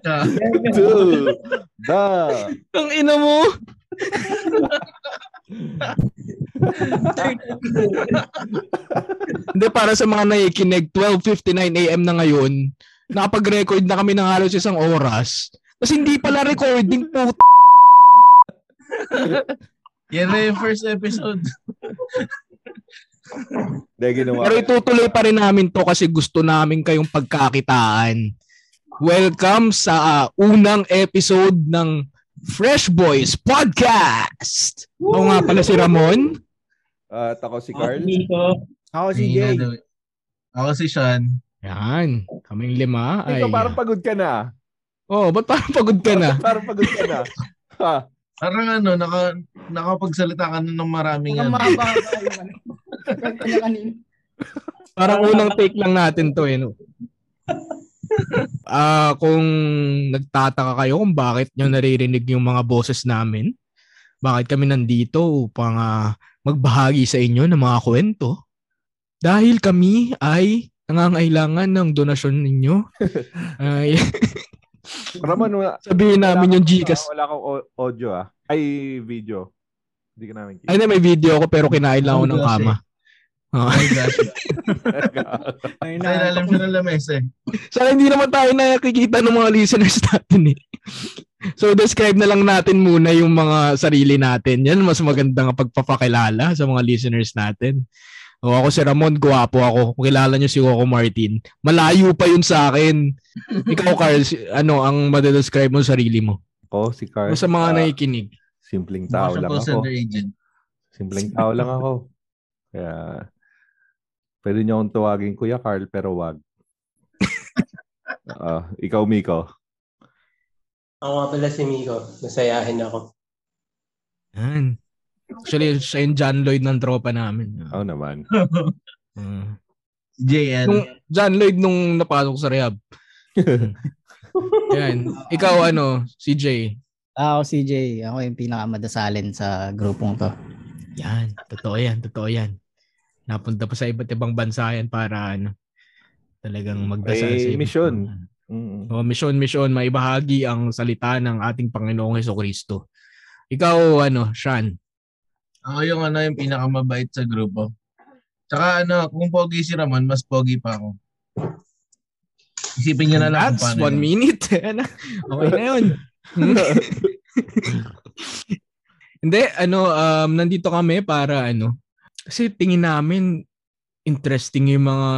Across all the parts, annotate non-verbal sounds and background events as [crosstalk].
Welcome! to the Ang ina mo! Hindi, para sa mga nakikinig, 12.59 a.m. na ngayon, nakapag-record na kami ng halos isang oras. Kasi hindi pala recording po. Yan na yung first episode. Hindi, ginawa. Pero itutuloy pa rin namin to kasi gusto namin kayong pagkakitaan. Welcome sa uh, unang episode ng Fresh Boys Podcast! Ako nga pala si Ramon. At ako si Carl. Ako si Hindi Jay. nga daw- Ako si Sean. Yan, kaming lima. Ay, Ikaw parang pagod ka na. oh, ba't parang pagod ka na? [laughs] parang pagod ka na. Ha? Parang ano, naka, nakapagsalita ka na ng maraming ano. Parang unang take lang natin to eh. No? [laughs] Ah, kung nagtataka kayo kung bakit nyo naririnig yung mga boses namin, bakit kami nandito upang ah, magbahagi sa inyo ng mga kwento, dahil kami ay nangangailangan ng donasyon ninyo. [laughs] ay, Ramon, wala, sabihin namin yung wala akong- Gcash. Wala akong au- audio ah. Ay, video. Hindi ka namin Ay, na, may video ako pero kinain lang ako ng kama. Oh my gosh. [laughs] Ay, Sa ilalim siya ng lamesa eh. Saka hindi naman tayo nakikita ng mga listeners natin eh. So describe na lang natin muna yung mga sarili natin. Yan mas magandang pagpapakilala sa mga listeners natin. O ako si Ramon, guwapo ako. Kung kilala niyo si Coco Martin. Malayo pa yun sa akin. Ikaw, Carl, si- ano ang madedescribe mo sa sarili mo? Ako, si Carl. O sa mga Ah, nakikinig. Simpleng tao lang ako. agent. Simpleng tao lang ako. Kaya, pwede niyo akong tawagin Kuya Carl, pero wag. [laughs] Ah, ikaw, Miko. Ako nga pala si Miko. Nasayahin ako. Yan. Actually, siya yung John Lloyd ng tropa namin. Oo naman. [laughs] Uh, JN. nung John Lloyd nung napasok sa rehab. [laughs] Yan. Ikaw ano, CJ. Ako si Jay. Ako yung pinakamadasalin sa grupong to. Yan, totoo yan, totoo yan. Napunta pa sa iba't ibang bansa yan para ano, talagang magdasal Eh, sa iba't mission. ibang- Mm. Oh, mission, mission, maibahagi ang salita ng ating Panginoong Heso Kristo. Ikaw, ano, Sean? Ako yung ano, yung pinakamabait sa grupo. Tsaka ano, kung pogi si Ramon, mas pogi pa ako. Isipin niyo na lang That's kung paano one yun. minute. [laughs] Ano? okay na yun. Hmm? [laughs] Hindi, ano, um, nandito kami para ano, kasi tingin namin interesting yung mga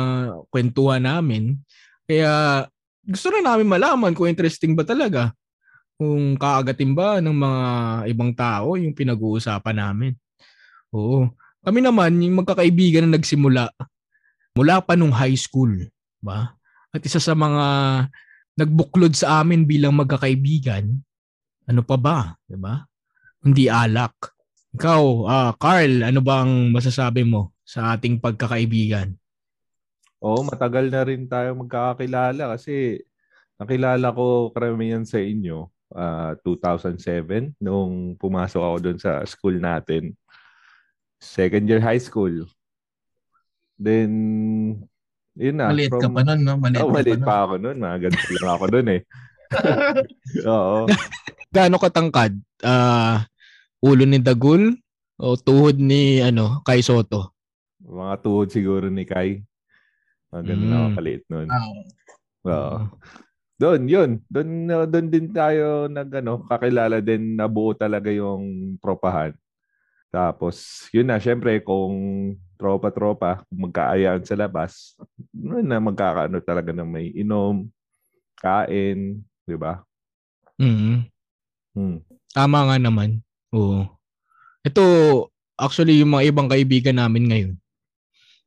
kwentuhan namin. Kaya gusto rin namin malaman kung interesting ba talaga. Kung kaagatin ba ng mga ibang tao yung pinag-uusapan namin. Oo. Kami naman, yung magkakaibigan na nagsimula mula pa nung high school. Ba? At isa sa mga nagbuklod sa amin bilang magkakaibigan, ano pa ba? 'Di ba? Hindi alak. Ikaw, ah Carl, ano bang masasabi mo sa ating pagkakaibigan? Oo, matagal na rin tayo magkakakilala kasi nakilala ko karamihan sa inyo ah, 2007 nung pumasok ako doon sa school natin. Second year high school. Then, yun na. Maliit ka from- pa nun, no? Maliit, Oh, ka maliit pa, pa ako noon. Mga ganito lang ako noon eh. [laughs] Oo. Gaano katangkad? Ah, ulo ni Dagul o tuhod ni ano, Kai Soto? Mga tuhod siguro ni Kai. Mga ganun Mm. ako kaliit noon. no? Ah, Oo. Doon, yun. Doon, uh, doon din tayo nag, ano, kakilala din, nabuo talaga yung tropahan. Tapos, yun na, syempre, kung tropa-tropa, kung magkaayaan sa labas, yun na magkakaano talaga ng may inom, kain, di ba? Mhm. Hmm. Tama nga naman. Oo. Ito, actually, yung mga ibang kaibigan namin ngayon,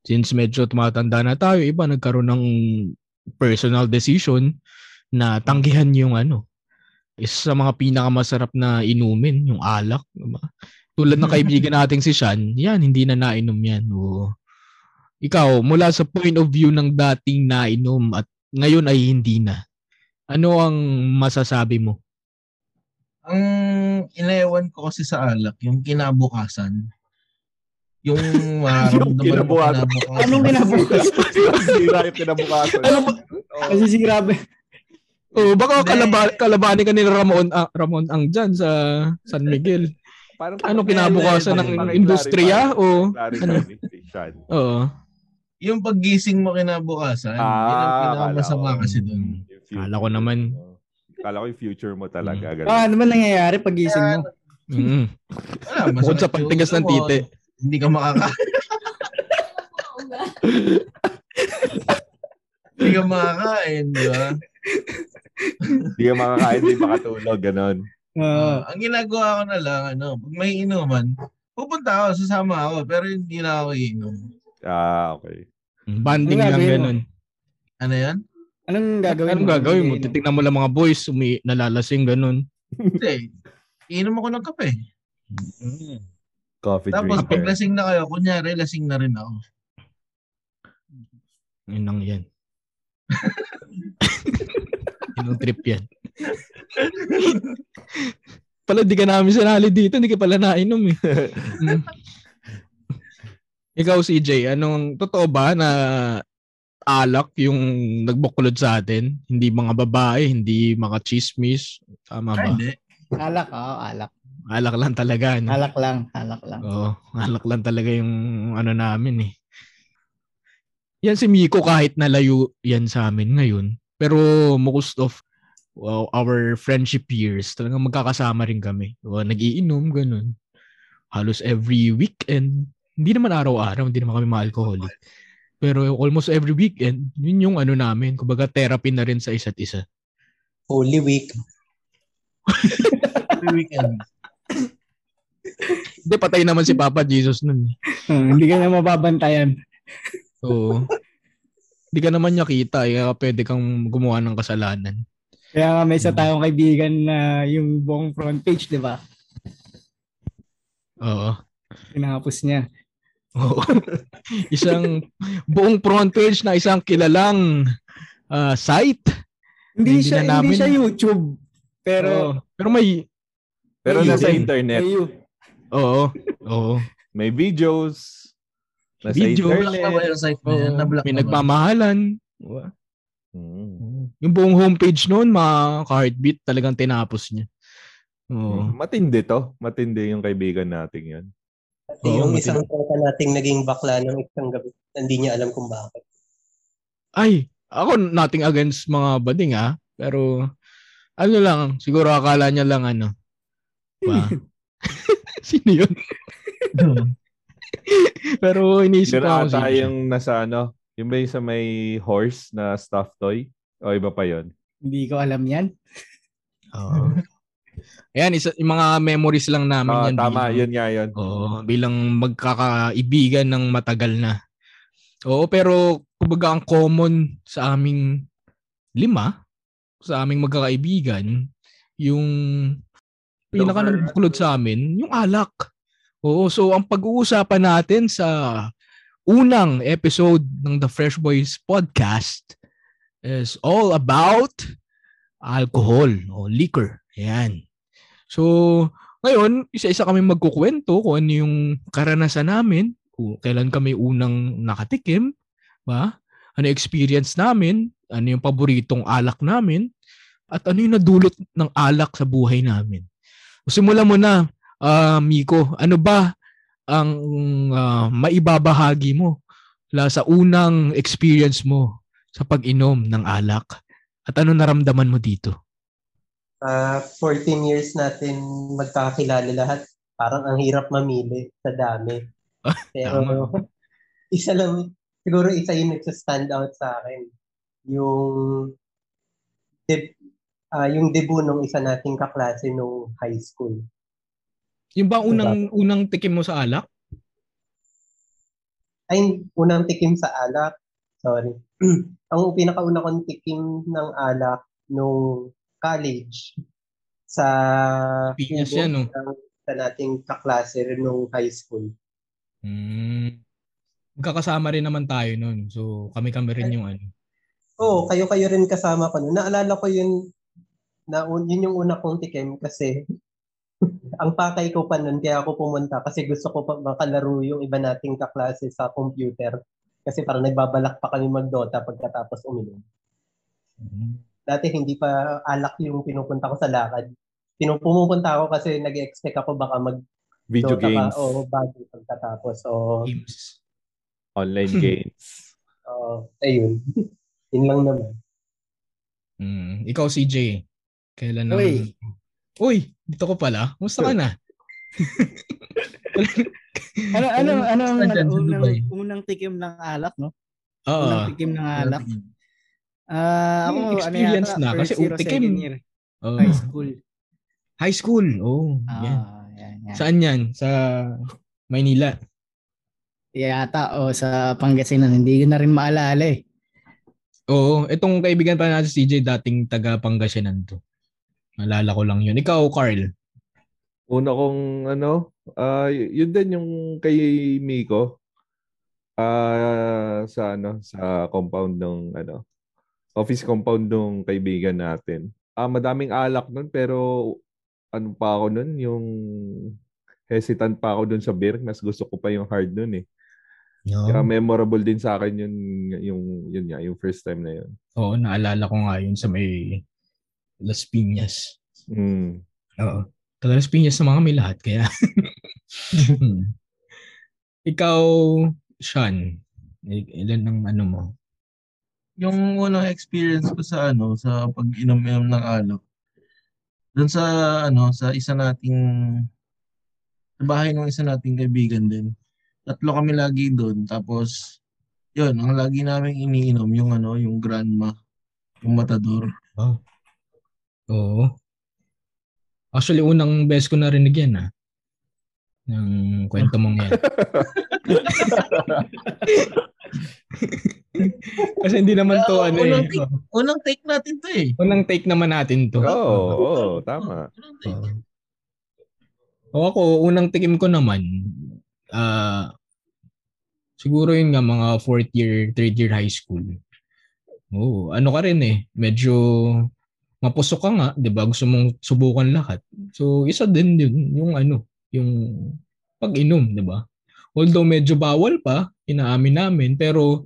since medyo tumatanda na tayo, iba nagkaroon ng personal decision na tanggihan yung ano, isa sa mga pinakamasarap na inumin, yung alak. Diba? Tulad ng [laughs] kaibigan nating si Sean, yan, hindi na nainom yan. Oo. Ikaw, mula sa point of view ng dating nainom at ngayon ay hindi na, ano ang masasabi mo? Ang inewan ko kasi sa alak, yung kinabukasan. Yung [laughs] mararamdaman mo kinabukasan. Anong kinabukas? Sira yung kinabukasan. Ano ba? Kasi si grabe. Oh, baka kalaba, kalabanin ka ni Ramon ah, Ramon ang dyan sa San Miguel. Parang Ano kinabukasan ng industriya o ano? [laughs] Oo. Yung paggising mo kinabukasan, Ah, yun ang pinakamasama akala ko. kasi doon. Yung Kala ko naman. Kala ko yung future mo talaga. Mm. ganun. Ah, ano ba nangyayari pag gising mo? Mm. Wala, Bukod sa pagtigas ng tite. Hindi ka makaka... [laughs] Hindi ka makakain, di ba? Hindi ka makakain, hindi makatulog. Ganon. Oo. ang ginagawa ko na lang, ano, pag may inuman, pupunta ako, sasama ako, pero hindi na ako iinom. Ah, okay. Banding lang ganun. Ano yan? Anong gagawin Anong gagawin mo? Titignan mo lang mga boys, umi nalalasing ganun. Hindi. Iinom ako ng kape. Coffee Tapos drinker. pag lasing na kayo, kunyari, lasing na rin ako. Yun lang yan. [laughs] Inong trip yan. pala di ka namin sinali dito, hindi ka pala nainom eh. Mm. [laughs] Ikaw CJ, anong totoo ba na alak yung nagbuklod sa atin? Hindi mga babae, hindi mga chismis. Tama Ay, ba? hindi. Alak, oo, alak. Alak lang talaga. No? Alak lang, alak lang. Oo, alak lang talaga yung ano namin eh. Yan si Miko kahit nalayo yan sa amin ngayon. Pero most of our friendship years, talagang magkakasama rin kami. O, nagiinom, ganun. Halos every weekend. Hindi naman araw-araw, hindi naman kami ma-alcoholic. Pero almost every weekend, yun yung ano namin. Kumbaga therapy na rin sa isa't isa. Holy Week. Every weekend. [laughs] Hindi, patay naman si Papa Jesus nun. eh. Hmm, hindi ka na mababantayan. So, hindi ka naman niya kita. Eh, kaya pwede kang gumawa ng kasalanan. Kaya nga may isa tayong kaibigan na yung buong front page, di ba? Oo. Tinapos niya. Oo. isang buong front page na isang kilalang ah, site. Hindi, Hindi siya, na hindi siya YouTube. Pero, Oo. pero may Pero Ayun. nasa internet. ayun. oo. Oo. May videos. Nasa Video. Internet. yung site na yan? Oo. Na-block May nagmamahalan. Hmm. Yung buong homepage noon, mga heartbeat talagang tinapos niya. Oo. Matindi to. Matindi yung kaibigan natin yan. Pati Oo, yung mati- isang tropa nating naging bakla ng isang gabi. Hindi niya alam kung bakit. Ay, ako nothing against mga bading ah. Pero ano lang, siguro akala niya lang ano. Ba? [laughs] Sino yun? [laughs] Pero iniisip ko ako ata siya. yung nasa ano. Yung ba yung sa may horse na stuffed toy? O iba pa yon Hindi ko alam yan. Oo. [laughs] Ayan, isa, yung mga memories lang namin Ah, yan. tama, bilang- yun nga yun. Oo, bilang magkakaibigan ng matagal na. Oo, pero kumbaga ang common sa aming lima, sa aming magkakaibigan, yung pinaka nagbuklod sa amin, yung alak. Oo, so ang pag-uusapan natin sa unang episode ng The Fresh Boys Podcast is all about alcohol o liquor. Ayan. So, ngayon, isa-isa kami magkukwento kung ano yung karanasan namin, kung kailan kami unang nakatikim, ba? Ano experience namin, ano yung paboritong alak namin, at ano yung nadulot ng alak sa buhay namin. So, simulan mo na, ah, Miko. Ano ba ang ah, maibabahagi mo la sa unang experience mo sa pag-inom ng alak? At ano naramdaman mo dito? Ah, 14 years natin magkakakilala lahat. Parang ang hirap mamili sa dami. Pero tama. [laughs] isa lang, siguro isa yung nagsa-stand out sa akin. Yung deb, ah, yung debut nung isa nating kaklase nung high school. Yung ba unang unang tikim mo sa alak? Ay, unang tikim sa alak. Sorry. [clears throat] ang pinakauna kong tikim ng alak nung college sa kubo yan, no? sa nating kaklase rin nung high school. Hmm. Magkakasama rin naman tayo nun. So, kami-kami rin yung ano. Oo, kayo-kayo rin kasama ko. Naalala ko yun, na, yun yung una kong tikim kasi [laughs] ang pakay ko pa nun, kaya ako pumunta kasi gusto ko pa makalaro yung iba nating kaklase sa computer. Kasi parang nagbabalak pa kami mag-Dota pagkatapos uminom. Dati hindi pa alak yung pinupunta ko sa lakad. Pinu- Pumupunta ako kasi nag-expect ako baka mag Video Dota games, Ka, o bago pagkatapos. O, Games. online [laughs] games. o, ayun. [laughs] Yun lang naman. Mm. Ikaw, CJ. Kailan na? Uy. Uy, dito ko pala. Kumusta ka na? [laughs] Ano, ano, ano, sa unang, unang tikim ng alak, no? Oo. Unang tikim ng alak. Ah, ako, Yung ano experience yata, na, kasi year o tikim. second year, Oo. high school. High school. Oh, yan. Ah, yan, yan. Saan yan? Sa Maynila. Yata, o sa Pangasinan, hindi ko na rin maalala eh. Oo, itong kaibigan pa natin si CJ dating taga Pangasinan to. Nalala ko lang yun. Ikaw, Carl. Una kong ano, ah y- yun din yung kay Miko. Ah sa ano, sa compound ng ano, office compound ng kaibigan natin. Ah madaming alak nun pero ano pa ako nun, yung hesitant pa ako dun sa beer. Mas gusto ko pa yung hard nun eh. Kaya memorable din sa akin yun, yung, yun nga, yung first time na yun. Oo, naalala ko nga yun sa may Las Piñas. Mm. Oo. Taga Las Piñas na mga may lahat, kaya. [laughs] Hmm. Ikaw, Sean, ilan ang ano mo? Yung unang experience ko sa ano, sa pag-inom-inom ng alak. Doon sa ano, sa isa nating sa bahay ng isa nating kaibigan din. Tatlo kami lagi doon. Tapos yun, ang lagi namin iniinom yung ano, yung grandma, yung matador. Oo. Actually, unang beses ko narinig yan, ah. Yung kwento mong yan. [laughs] [laughs] Kasi hindi naman to ano unang eh. take. Unang take natin to eh. Unang take naman natin to. Oo, oo, tama. Unang take. Oo. O ako, unang tikim ko naman, ah siguro yun nga mga fourth year, third year high school. Oo, ano ka rin eh, medyo mapusok ka nga, 'di ba? Gusto mong subukan lahat. So, isa din yun yung ano, yung pag-inom, 'di ba? Although medyo bawal pa, inaamin namin, pero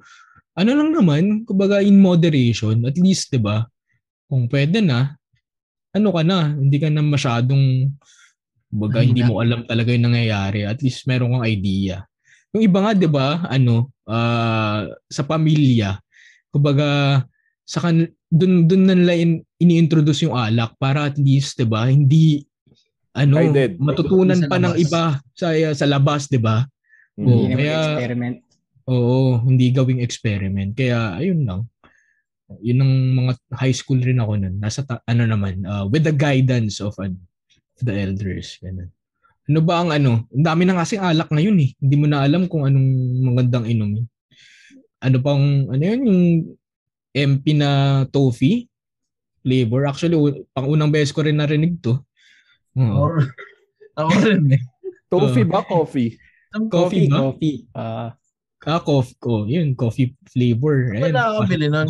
ano lang naman, kumbaga in moderation, at least 'di ba? Kung pwede na, ano ka na, hindi ka na masyadong Baga, hindi mo alam talaga yung nangyayari. At least meron kang idea. Yung iba nga, di ba, ano, ah, sa pamilya, kumbaga, sa kan dun, dun na nila in, ini-introduce yung alak para at least, di ba, hindi, ano, matutunan pa ng iba sa, sa labas, di ba? Mm. Naman kaya- experiment. Oo, hindi gawing experiment. Kaya, ayun lang. Yun ang mga high school rin ako nun. Nasa, ta- ano naman, ah, with the guidance of ano, the elders. Ganun. Ano ba ang ano? Ang dami na kasing alak ngayon eh. Hindi mo na alam kung anong magandang inumin. Ano pang, ano yun, yung MP na toffee flavor. Actually, u- pang unang beses ko rin narinig to. Oo. Or, [laughs] ako rin eh. Toffee ba? Coffee? Ang Coffee ba? Coffee. Ah, Ah, coffee ko. Yun, coffee flavor. Wala Ayun. nakakabili nun.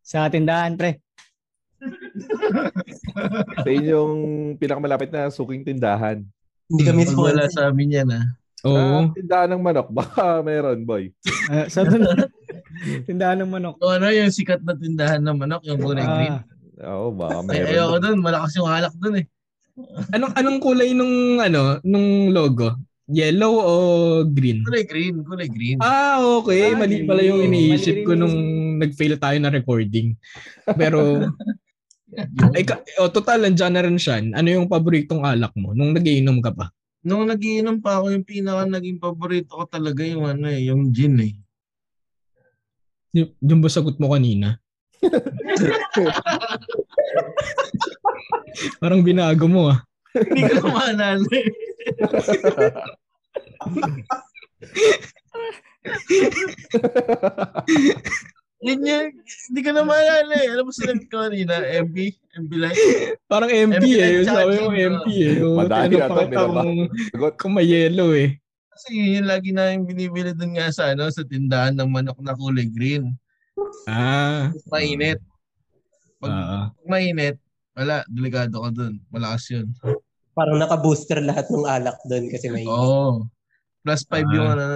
sa tindahan, pre. [laughs] Sa inyong pinakamalapit na suking tindahan. Hindi kami Pag wala sponsor. sa amin yan ah. Oo. Sa tindahan ng manok, [laughs] baka meron, boy. [laughs] Ah, sa tindahan, tindahan ng manok. O ano yung sikat na tindahan ng manok, yung kulay green. Ah, Oo, baka Ay, meron. ayoko doon, malakas yung halak doon eh. Anong anong kulay nung ano, nung logo? Yellow o green? Kulay green, kulay green. Ah, okay. Ah, Mali pala yung iniisip ko nung nag-fail tayo na recording. Pero, ay, oh, total, andyan na rin siya. Ano yung paboritong alak mo nung nagiinom ka pa? Nung nagiinom pa ako, yung pinaka naging paborito ko talaga yung ano eh, yung gin eh. Y- yung ba sagot mo kanina? [laughs] Parang binago mo ah. Hindi ko maalala eh. Yun yan, hindi ko na maalala eh. Alam mo ko kanina, MB, MB Light. Parang MP MP eh. Yung sabi mo MP eh. Oh, Madali na pa to, kita binaba. kung, may yellow eh. Kasi yun yung lagi namin binibili dun nga sa, ano, sa tindahan ng manok na kulay green. Ah. Mainit. Pag ah. mainit, wala, delikado ka dun. Malakas yun. Parang naka-booster lahat ng alak doon kasi may Oo. Oh. Plus 5 yung Ah. ano,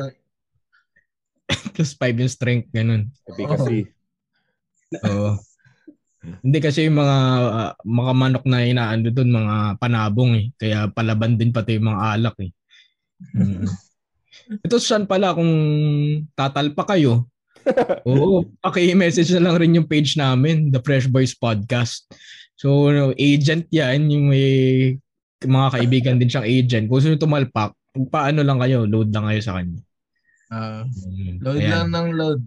[coughs] Plus 5 yung strength, ganun. Efficacy. Oo. Hindi kasi yung mga ah, mga manok na inaano doon, mga panabong eh. Kaya palaban din pati yung mga alak eh. Mm. [laughs] Ito saan pala kung tatalpa kayo. Oo, paki-message na lang rin yung page namin, The Fresh Boys Podcast. So, agent yan, yung may mga kaibigan din siyang agent. Kung gusto nyo tumalpak, paano lang kayo, load lang kayo sa kanya. Ah, Mm, load ayan. lang ng load.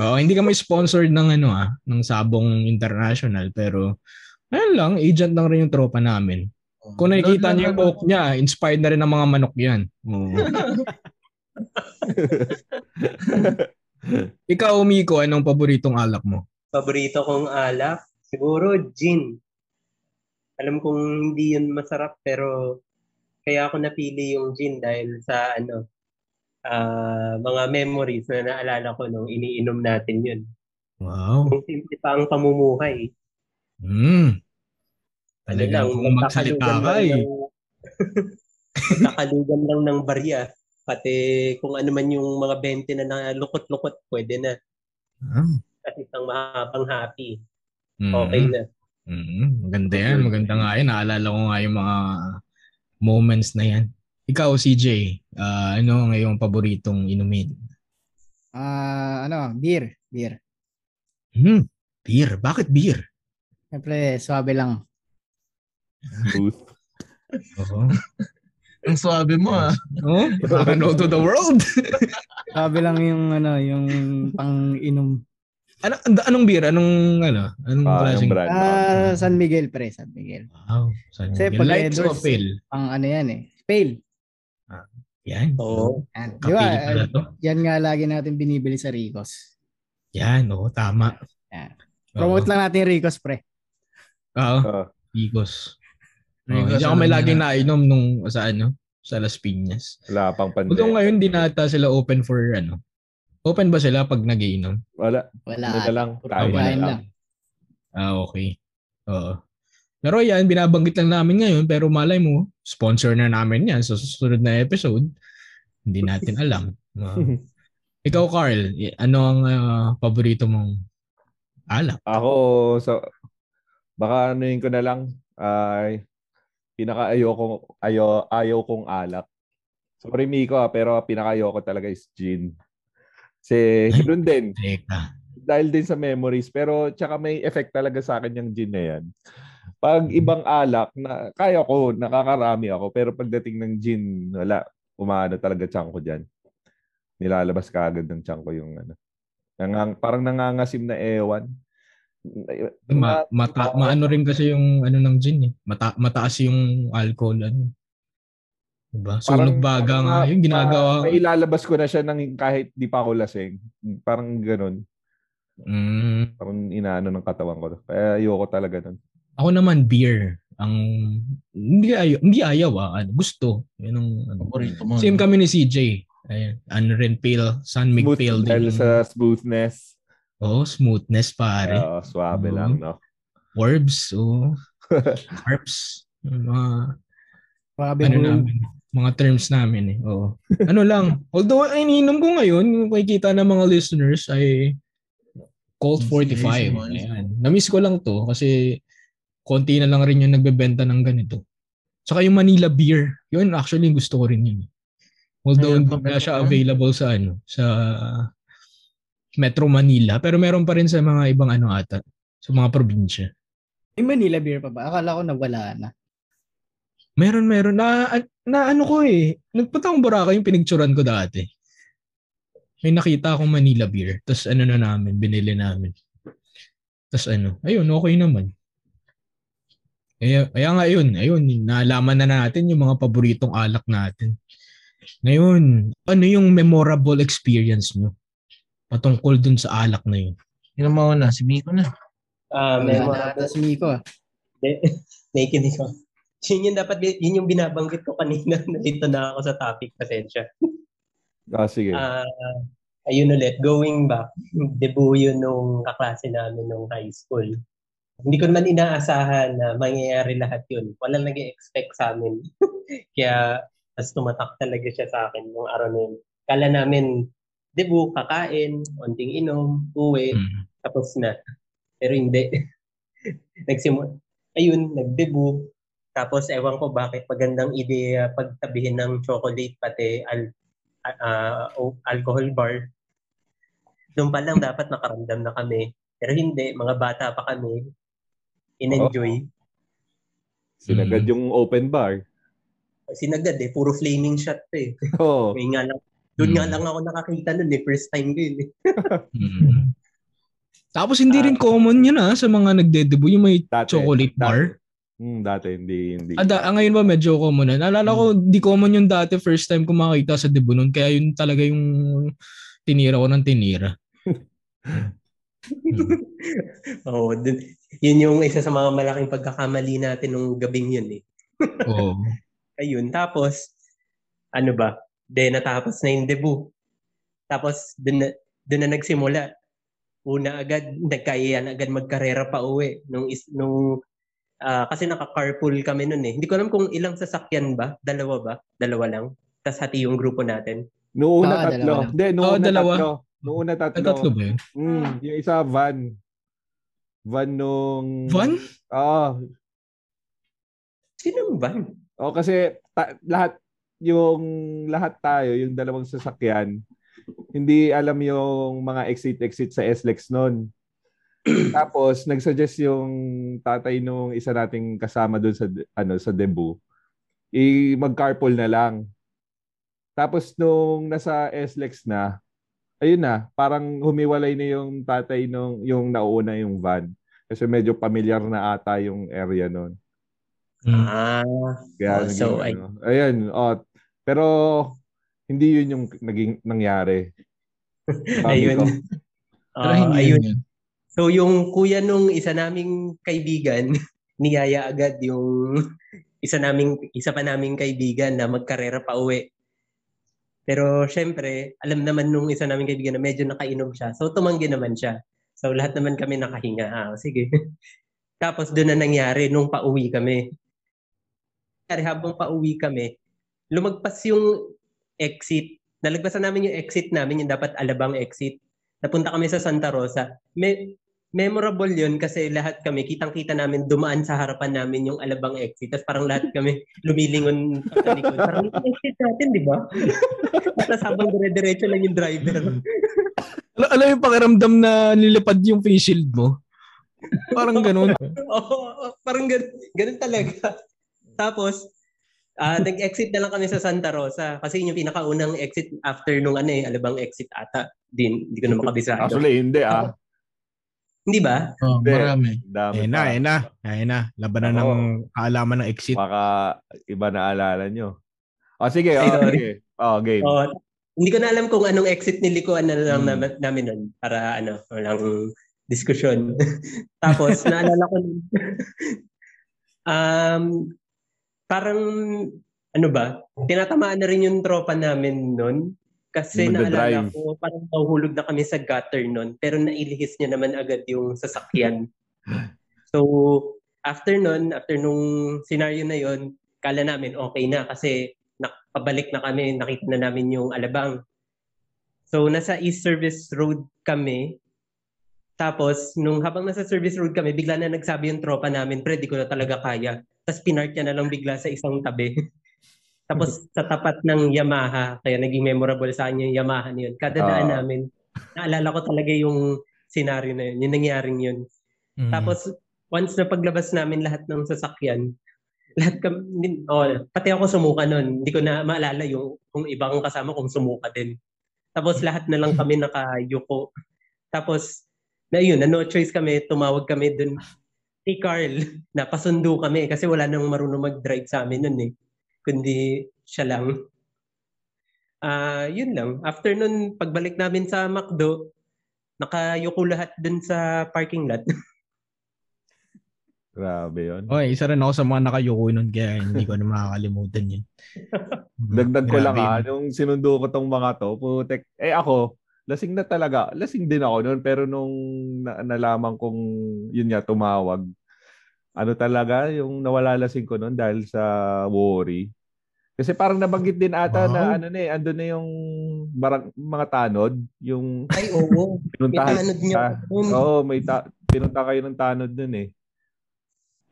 Oo, hindi kami sponsored ng ano ah, ng Sabong International pero ayun lang, agent lang rin yung tropa namin. Kung nakikita niyo yung coke niya, inspired na rin ng mga manok yan. Oo. [laughs] Ikaw, Miko, anong paboritong alak mo? Paborito kong alak, siguro gin. Alam kong hindi yun masarap pero kaya ako napili yung gin dahil sa ano ah, mga memories na naalala ko nung iniinom natin yun. Wow. Yung simple pa ang pamumuhay. Hmm. Ano Talagang lang, kung magsalita ka eh. ng- [laughs] Magkakalugan lang ng barya. Pati kung ano man yung mga 20 na nalukot-lukot, pwede na. Ah. At isang mahabang happy. Mm. Okay na. Mm, maganda yan. Maganda nga yan. Naalala ko nga yung mga moments na yan. Ikaw, CJ, ah, ano ang iyong paboritong inumin? Ah, ano, beer, beer. Hmm, beer. Bakit beer? Siyempre, swabe lang. Smooth. Oo. [laughs] Ang swabe mo ah. Oh, para no to the world. Swabe lang yung ano, yung pang-inom. Ano, anong beer? Anong, ano? Anong Ah, klaseng? brand. Ah, San Miguel, pre, San Miguel. Wow. San Kasi Miguel. pag Lights o endorse- pale? Pang ano yan eh. Pale. Yan. Oo. Yan. Di ba? To. Yan nga lagi natin binibili sa Ricos. Yan, oo, tama. Yan. Promote lang natin Ricos, pre. Oo, Ah, Bigos. Oh, Ricos, hindi ako may alam laging nila. nainom nung sa ano, sa Las Piñas. wala pang Although pandemya. ngayon di nata sila open for ano. Open ba sila pag nagiinom? Wala. Wala. Na lang. Tayo na pagkain lang. lang. Ah, okay. Oo. Pero yan, binabanggit lang namin ngayon pero malay mo, sponsor na namin yan sa susunod na episode. Hindi natin alam. [laughs] Oo. Ikaw, Carl, ano ang ah, paborito mong alak? Ako, so, baka anuin ko na lang, ay, pinaka ayoko, ayo, ayaw kong alak. Sorry, Miko, ah, pero pinaka ayoko talaga is gin. Kasi, ganoon din. [laughs] Dahil din sa memories. Pero, tsaka may effect talaga sa akin yung gin na yan. Pag ibang alak, na, kaya ko, nakakarami ako. Pero pagdating ng gin, wala. Umaano talaga tiyan ko dyan. Nilalabas ka agad ng tiyan ko yung ano. Nangang, parang nangangasim na ewan. Ma, mata, maano rin kasi yung ano ng gin eh. Mata, mataas yung alcohol ano. Diba? Sunog baga nga yung ginagawa. May ilalabas ko na siya ng kahit di pa ako lasing. Parang ganun. Mm, Parang inaano ng katawan ko. Kaya ayoko talaga nun. ako naman beer. Ang hindi ayaw, hindi ayaw ah. Ano, gusto. Yun ang ano. Same kami ni CJ. Ayun, ano rin pale, San Mig Smooth pale din. sa smoothness. Oh, smoothness pare. Oo, suabe Oo. lang, no? Orbs, oh. [laughs] Carbs. Mga Swabe ano mo. namin, mga terms namin eh. Oo. ano lang, [laughs] although ang iniinom ko ngayon, makikita ng mga listeners ay Colt Yung 45. CAC mo, yun. Ayan. Na-miss ko lang to kasi konti na lang rin yung nagbebenta ng ganito. Saka yung Manila beer, yun actually gusto ko rin yun. Although hindi na siya available sa ano, sa Metro Manila, pero meron pa rin sa mga ibang ano ata, sa mga probinsya. May Manila beer pa ba? Akala ko nawala na. Meron, meron. Na, na ano ko eh. Nagpunta akong Boracay yung pinicturan ko dati. May nakita akong Manila beer. Tapos ano na namin, binili namin. Tapos ano, ayun, okay naman. Kaya, kaya nga yun, ayun, naalaman na natin yung mga paboritong alak natin. Ngayon, ano yung memorable experience nyo? Patungkol dun sa alak na yun. Yun ang mauna. Si Miko na. Ah, Wala memorable. na ata si Miko. ah. Nakikinig [laughs] ko. [laughs] Yun yung dapat, yun yung binabanggit ko kanina. [laughs] Nalito na ako sa topic. Pasensya. Ah, sige. Ah, ayun ulit, going back, [laughs] debut yun nung kaklase namin nung high school. Hindi ko naman inaasahan na mangyayari lahat yun. Walang nag expect sa amin. Kaya, mas tumatak talaga siya sa akin nung araw na yun. Kala namin, debut, kakain, onting inom, uwi, Mm. tapos na. Pero hindi. Nagsimula. Ayun, nag-debut. Tapos ewan ko bakit magandang ideya pagtabihin ng chocolate pati al, ah, o- alcohol bar. Doon pa lang dapat nakaramdam na kami. Pero hindi, mga bata pa kami. In-enjoy. Sinagad Mm. yung open bar. Sinagad eh, puro flaming shot pa eh. Oo. May nga lang, doon nga Mm. lang ako nakakita nun eh, first time ko yun eh. Mm. Tapos hindi rin common yun ah sa mga nagde-debut yung may Dati. chocolate Dati. bar. Hmm, dati hindi hindi. Ah, da, ah, ngayon ba medyo common na? Naalala ko, Hmm. di common yung dati first time ko makita sa debut nun. Kaya yun talaga yung tinira ko ng tinira. [laughs] Oo, dun, yun yung isa sa mga malaking pagkakamali natin nung gabing yun eh. [laughs] Oo. Ayun, tapos, ano ba, de natapos na yung debut. Tapos, dun na, dun na nagsimula. Una agad, nagkaiyan agad magkarera pa uwi. Nung, is, nung ah, kasi naka-carpool kami nun eh. Hindi ko alam kung ilang sasakyan ba? Dalawa ba? Dalawa lang? Tapos hati yung grupo natin. Noong una Ah, tatlo. Hindi, noong una dalawa. tatlo. Noong una Ay, tatlo. tatlo ba yun? Mm, yung isa van. Van nung... Van? Oo. Sino ba? Oh, kasi ta- lahat yung lahat tayo, yung dalawang sasakyan, hindi alam yung mga exit-exit sa SLEX noon. [clears throat] Tapos nagsuggest yung tatay nung isa nating kasama doon sa ano sa debut, i mag-carpool na lang. Tapos nung nasa SLEX na, ayun na, parang humiwalay na yung tatay nung yung nauna yung van. Kasi medyo familiar na ata yung area noon. Ah, Kaya Oh, naging so, ano. Ayan, oh, pero hindi yun yung naging nangyari. [laughs] Ayun. ko, [laughs] Ah, hindi ayun. So yung kuya nung isa naming kaibigan, [laughs] niyaya agad yung [laughs] isa naming isa pa naming kaibigan na magkarera pa uwi. Pero syempre, alam naman nung isa naming kaibigan na medyo nakainom siya. So tumanggi naman siya. So lahat naman kami nakahinga. Ah, sige. [laughs] Tapos doon na nangyari nung pauwi kami. Kaya habang pauwi kami, lumagpas yung exit. Nalagpasan namin yung exit namin, yung dapat alabang exit. Napunta kami sa Santa Rosa. Me- memorable yun kasi lahat kami, kitang-kita namin dumaan sa harapan namin yung alabang exit. Tapos parang lahat kami lumilingon sa likod. Parang yung exit natin, di ba? [laughs] Tapos habang dire-diretso lang yung driver. Al- alam yung pakiramdam na nilipad yung face shield mo? Parang ganun. [laughs] Oo, parang ganun, ganun talaga. Tapos, ah nag-exit na lang kami sa Santa Rosa kasi yun yung pinakaunang exit after nung ano eh, alabang exit ata. Din, hindi ko na makabisado. actually, hindi ah. Hindi ba? Oh, marami. Dami Ayun na, ayun na. Ayun na. Labanan Oo. ng kaalaman ng exit. Baka iba na alala nyo. O sige, oh, sige. Oh, game. Oo. hindi ko na alam kung anong exit nilikuan na lang Hmm. namin, namin nun para ano, walang diskusyon. [laughs] Tapos, naalala ko nun, [laughs] um, parang, ano ba, tinatamaan na rin yung tropa namin nun. Kasi naalala ko, parang nahuhulog na kami sa gutter nun. Pero nailihis niya naman agad yung sasakyan. [laughs] So, after nun, after nung scenario na yon kala namin okay na kasi nakabalik na kami, nakita na namin yung alabang. So, nasa East Service Road kami. Tapos, nung habang nasa Service Road kami, bigla na nagsabi yung tropa namin, pre, di ko na talaga kaya. Tapos, pinark niya na lang bigla sa isang tabi. [laughs] Tapos, sa tapat ng Yamaha, kaya naging memorable sa kanya yung Yamaha na yun. Kada daan Ah. namin, naalala ko talaga yung scenario na yun, yung nangyaring yun. Mm. Tapos, once na paglabas namin lahat ng sasakyan, lahat kami, oh, pati ako sumuka nun. Hindi ko na maalala yung kung ibang kasama kung sumuka din. Tapos lahat na lang kami [laughs] nakayuko. Tapos, na yun, na no choice kami, tumawag kami dun kay Carl, na pasundo kami kasi wala nang marunong mag-drive sa amin nun eh. Kundi siya lang. Ah, yun lang. After nun, pagbalik namin sa McDo, nakayuko lahat dun sa parking lot. [laughs] Grabe yun. Okay, isa rin ako sa mga nakayuko nun kaya hindi ko na makakalimutan yun. [laughs] Dagdag ko lang ah, nung sinundo ko tong mga to, putek, eh ako, lasing na talaga. Lasing din ako noon, pero nung na- nalaman kong yun nga, tumawag, ano talaga, yung nawala lasing ko noon dahil sa worry. Kasi parang nabanggit din ata na Wow. ano na eh, andun na yung barang, mga tanod, yung Ay, oo. [laughs] May pinuntahan tanod niya. Oo, may ta- pinunta kayo ng tanod dun eh.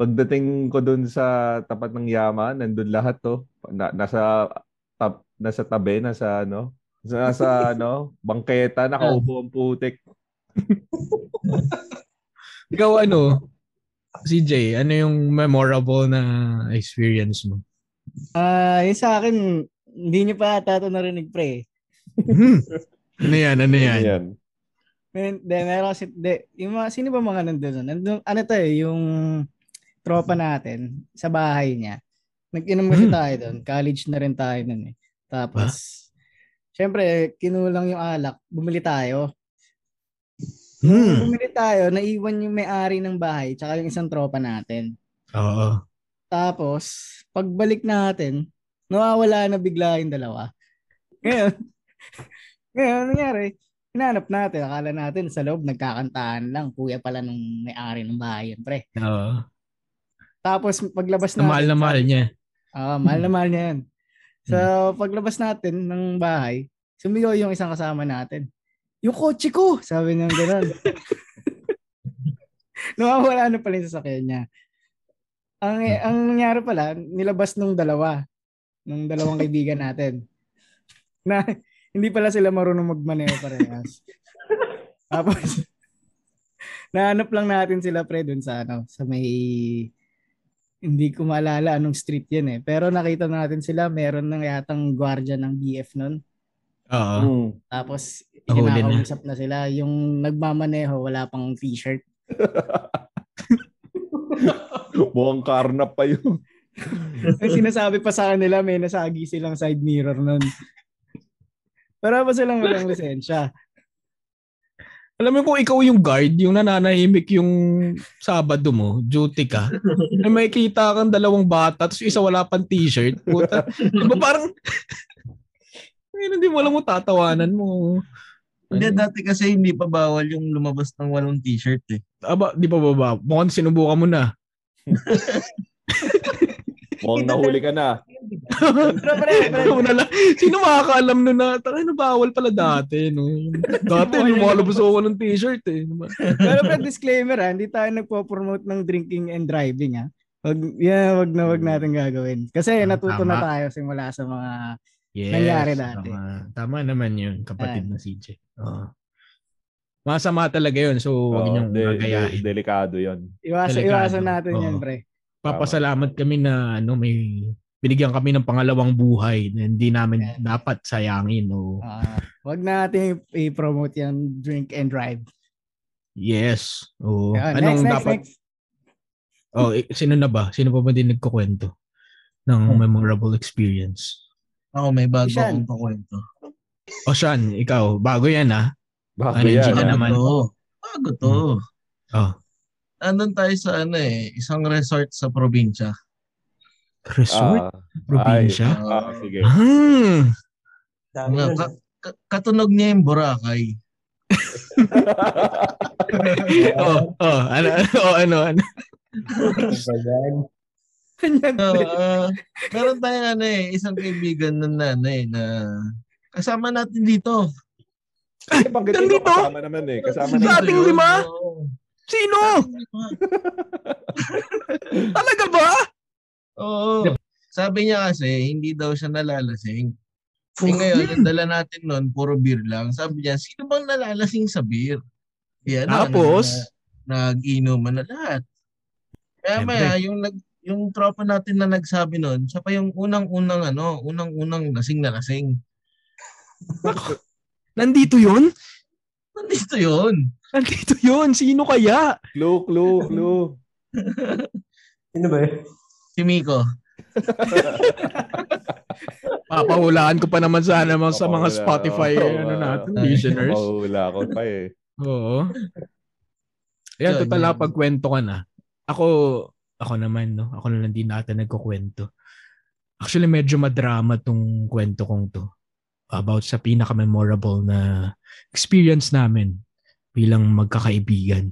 Pagdating ko dun sa tapat ng Yama, nandun lahat to. Na, nasa tab, nasa tabi, nasa ano, nasa [laughs] ano, bangketa, nakaupo ang putik. Ikaw ano, CJ, ano yung memorable na experience mo? Ah, yun sa akin, hindi niyo pa ata ito narinig pre. Hmm. Ano yan, ano yan? Yan. Men, de, meron kasi, de, yung mga, sino ba mga nandun? Nandun, ano to eh, yung tropa natin sa bahay niya. Nag-inom kasi Hmm. tayo doon. College na rin tayo nun eh. Tapos, syempre, kinulang yung alak. Bumili tayo. Hmm. Bumili tayo, naiwan yung may-ari ng bahay tsaka yung isang tropa natin. Oo. Tapos, pagbalik natin, nawawala na bigla yung dalawa. Ngayon, [laughs] ngayon, ano nangyari, hinanap natin, akala natin sa loob, nagkakantaan lang, kuya pala nung may-ari ng bahay yun, pre. Oo. Tapos, paglabas Na natin, mahal na mahal niya. Ah, mahal na mahal niya yan. So, paglabas natin ng bahay, sumigaw yung isang kasama natin. Yung kotse ko! Sabi niya gano'n. [laughs] Nawawala na pala yung sasakyan niya. Ang, ang nangyari pala, nilabas nung dalawa, nung dalawang kaibigan natin. Na hindi pala sila marunong magmaneho parehas. [laughs] Tapos, nahanap lang natin sila pre dun sa ano, sa may hindi ko maalala anong street yan eh. Pero nakita natin sila, meron nang yatang gwardiya ng BF nun. Oo. Mm. Tapos, Nahuli na. kinakausap na. sila. Yung nagmamaneho, wala pang t-shirt. [laughs] Mukhang karnap pa yun. [laughs] Ang sinasabi pa sa kanila, may nasagi silang side mirror nun. Pero pa silang walang lisensya. Alam mo kung ikaw yung guard, yung nananahimik yung Sabado mo, duty ka, ay may kita kang dalawang bata, tapos isa wala pang t-shirt. Puta. Diba parang, [laughs] Ayun, hindi mo alam mo tatawanan mo. Hindi, dati kasi hindi pa bawal yung lumabas ng walong t-shirt eh. Aba, di pa baba. Mukhang sinubukan mo na. [laughs] Mukhang nahuli ka na. Pero pre, pre, Ano na lang. Sino makakaalam nun na, tayo na bawal pala dati. No? Dati, lumalabas ako ng t-shirt eh. pero pre, disclaimer ha, hindi tayo nagpo-promote ng drinking and driving ha. Wag, yeah, wag na wag natin gagawin. Kasi Ah, natuto na tayo simula sa mga Yes. Nangyari dati. Tama, tama naman yun, kapatid Ah. na CJ. Oo. Masama talaga yun, so huwag Oo, niyong de- gagayahin. de- delikado yun. iwasan, Delikado. iwasan natin yan, Oo. pre. Papasalamat kami na ano may binigyan kami ng pangalawang buhay na hindi namin Yeah. dapat sayangin o Ah, wag natin i-promote yan drink and drive. yes o Yan, anong next, next, dapat next. oh eh, sino na ba sino pa ba din nagkukwento ng Hmm. memorable experience Ako may bago Sian. akong pakwento. o Sean ikaw bago yan ah Baka Ano, yan. Ah. naman. to. Bago to. oh Andun tayo sa ano eh, isang resort sa probinsya. resort Ah, probinsya ah, sige. hmm Dami Nga, nun. ka- ka- katunog niya yung Boracay. [laughs] oh oh ano oh, ano ano Ganyan, So, pre. ah, meron tayong ano eh, isang kaibigan ng nanay na kasama natin dito. Eh, banggitin Nandito? mo, kasama naman eh. Kasama Sa ating lima? sino [laughs] talaga ba Oo. Sabi niya kasi, hindi daw siya nalalasing. Eh ngayon, yung dala natin nun, puro beer lang. Sabi niya, sino bang nalalasing sa beer? Yan, Tapos? nag-inuman na lahat. Kaya maya, yung, nag, yung tropa natin na nagsabi nun, siya pa yung unang-unang ano, unang-unang lasing na lasing. nandito yun Nandito yun. nandito yun sino kaya Clue, clue, clue. [laughs] Sino ba yun? Si Miko. [laughs] Papahulaan ko pa naman sana mga sa mga. Spotify Oo, ano natin, Ay, listeners. Mahula ko pa eh. Oo. [laughs] Ayan, Yun, total yun. na pagkwento ka na. Ako, ako naman, no? Ako na lang din natin nagkukwento. Actually, medyo madrama tong kwento kong to. About sa pinaka-memorable na experience namin bilang magkakaibigan.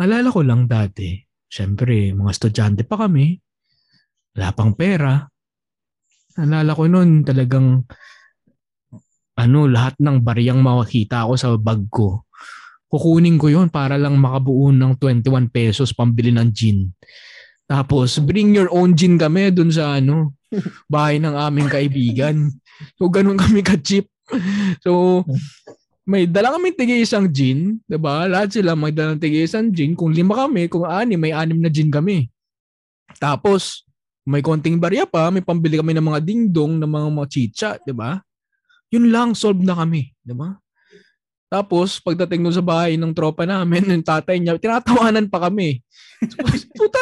Alala ko lang dati, syempre, mga estudyante pa kami. Wala pang pera. Alala ko noon talagang ano, lahat ng bariyang makakita ko sa bag ko kukunin ko yon para lang makabuo ng 21 pesos pambili ng gin. Tapos, bring your own gin kami dun sa ano, bahay ng aming kaibigan. So, ganun kami ka-cheap. So, may dala kami tigi isang gin, 'di ba? Lahat sila may dala tigi isang gin. Kung lima kami, kung ani, may anim na gin kami. Tapos, may konting barya pa, may pambili kami ng mga dingdong, ng mga mga chicha, 'di ba? Yun lang, solve na kami, 'di ba? Tapos, pagdating doon sa bahay ng tropa namin, yung tatay niya, tinatawanan pa kami. Puta,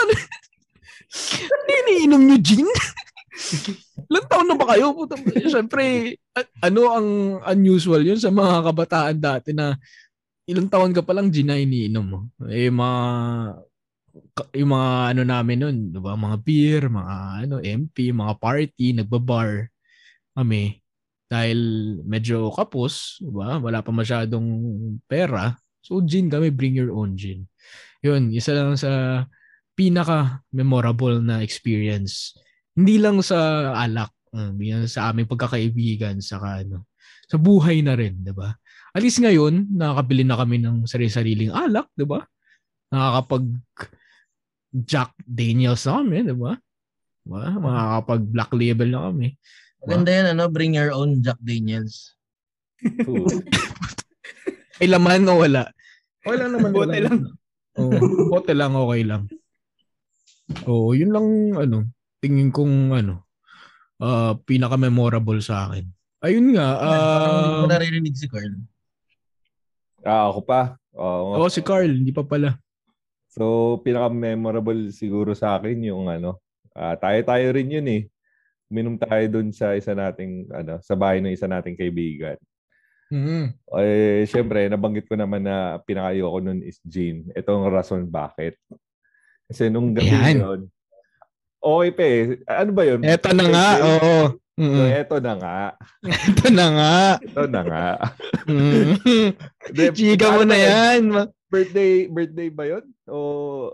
hindi iniinom nyo gin? Ilang taon na ba kayo? Puta, Siyempre, a- ano ang unusual yun sa mga kabataan dati na ilang taon ka palang gin na iniinom mo. Eh, mga yung mga ano namin nun, di ba? Mga beer, mga ano, MP, mga party, nagbabar kami. Dahil medyo kapos, di ba? Wala pa masyadong pera. So, gin kami, bring your own gin. Yun, isa lang sa pinaka memorable na experience. Hindi lang sa alak, uh, yan sa aming pagkakaibigan, saka ano, sa buhay na rin, di ba? At least ngayon, nakakabili na kami ng sarili-sariling alak, di ba? Nakakapag Jack Daniels na kami, di ba? Diba? Makakapag black label na kami. Maganda yan, ano? Bring your own Jack Daniels. May laman o wala? Okay lang naman. Bote wala. lang. Oo, bote lang, okay lang. Oo, yun lang, ano, tingin kong, ano, uh, pinaka-memorable sa akin. Ayun nga, Parang hindi ko uh, naririnig si Carl. Ah, ako pa. Oo. oh, si Carl, hindi pa pala. So, pinaka-memorable siguro sa akin yung ano, ah, tayo-tayo rin yun eh. Uminom tayo dun sa isa nating, ano, sa bahay ng isa nating kaibigan. Mm. Eh, syempre, nabanggit ko naman na pinakayo ko nun is gin. Ito ang rason bakit. Kasi nung gabi Ayan. yun, okay pa eh. Ano ba yun? Eto na nga, oo. So, Mm. eto na nga. Eto na nga. Ito na nga. Mm. [laughs] Hindi, Chika mo ano na yan. Birthday, birthday ba yun? O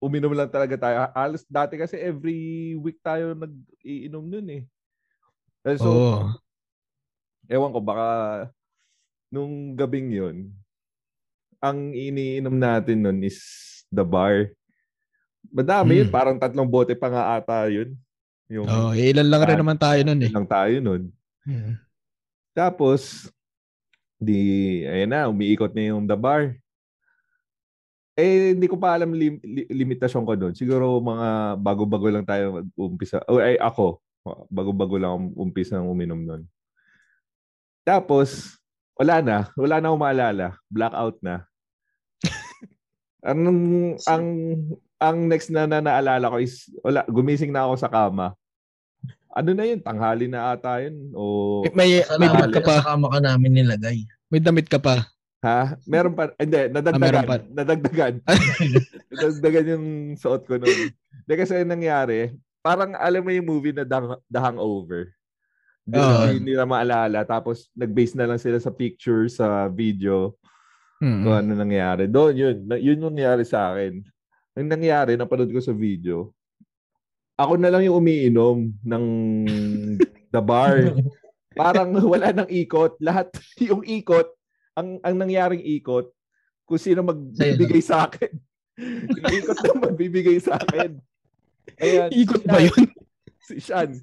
uminom lang talaga tayo? Alas dati kasi every week tayo nag-iinom nun eh. Eh, So, Oo. ewan ko, baka nung gabing yun, ang iniinom natin nun is the bar. Madami yun, Hmm. parang tatlong bote pa nga ata yun. Yung Oh, ilan lang rin naman tayo nun eh. lang tayo nun. Mm. Tapos, di, ayun na, umiikot na yung the bar. Eh, hindi ko pa alam lim- li- limitasyon ko doon. Siguro mga bago-bago lang tayo mag-umpisa. O ay, ako, bago-bago lang ang umpisa ng uminom noon. Tapos, wala na. Wala na akong maalala. Blackout na. Anong, [laughs] ang, ang next na, na naalala ko is, wala, gumising na ako sa kama. Ano na yun? Tanghali na ata yun? O, May, may damit ka pa. Sa kama ka namin nilagay. May damit ka pa. Ha? Meron pa. Hindi, nadagdagan. Ah, meron pa. Nadagdagan. [laughs] nadagdagan yung suot ko noon. Hindi kasi yung nangyari, parang alam mo yung movie na The, The Hangover. Hindi, Oo. hindi nila maalala. Tapos nag-base na lang sila sa picture, sa video, Mm. kung ano nangyari. Doon, yun. Na- Yun yung nangyari sa akin. Ang nangyari, napanood ko sa video, ako na lang yung umiinom ng the bar. [laughs] Parang wala nang ikot. Lahat [laughs] yung ikot, ang ang nangyaring ikot, kung sino magbibigay sa akin. [laughs] yung ikot na magbibigay sa akin. Ayan, Ikot ba yun? Si Sean.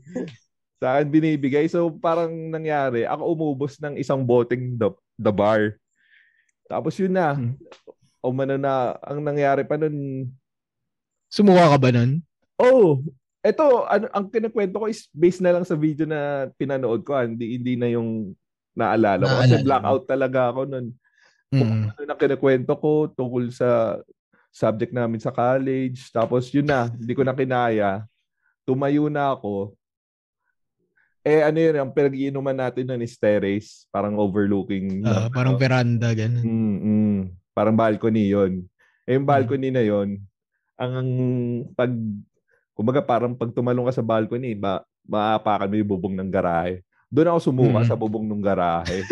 Sa akin binibigay. So parang nangyari, ako umubos ng isang boteng the, the bar. Tapos yun na. Hmm. O mano na, ang nangyari pa nun, Sumuha ka ba nun? Oh, eto ano ang kinakwento ko is based na lang sa video na pinanood ko, hindi hindi na yung naalala ko kasi blackout talaga ako noon. Mm. Ano na kinakwento ko tungkol sa subject namin sa college, tapos yun na, hindi ko na kinaya. Tumayo na ako. Eh ano yun, ang pinag-iinuman natin nun is terrace, parang overlooking. Ng- parang veranda, ganun. Mm, mm. Parang balcony yon. Eh, yung balcony na yon, ang pag, kumbaga parang pag tumalong ka sa balcony, ma, maapakan mo yung bubong ng garahe. Doon ako sumuka Mm. sa bubong ng garahe.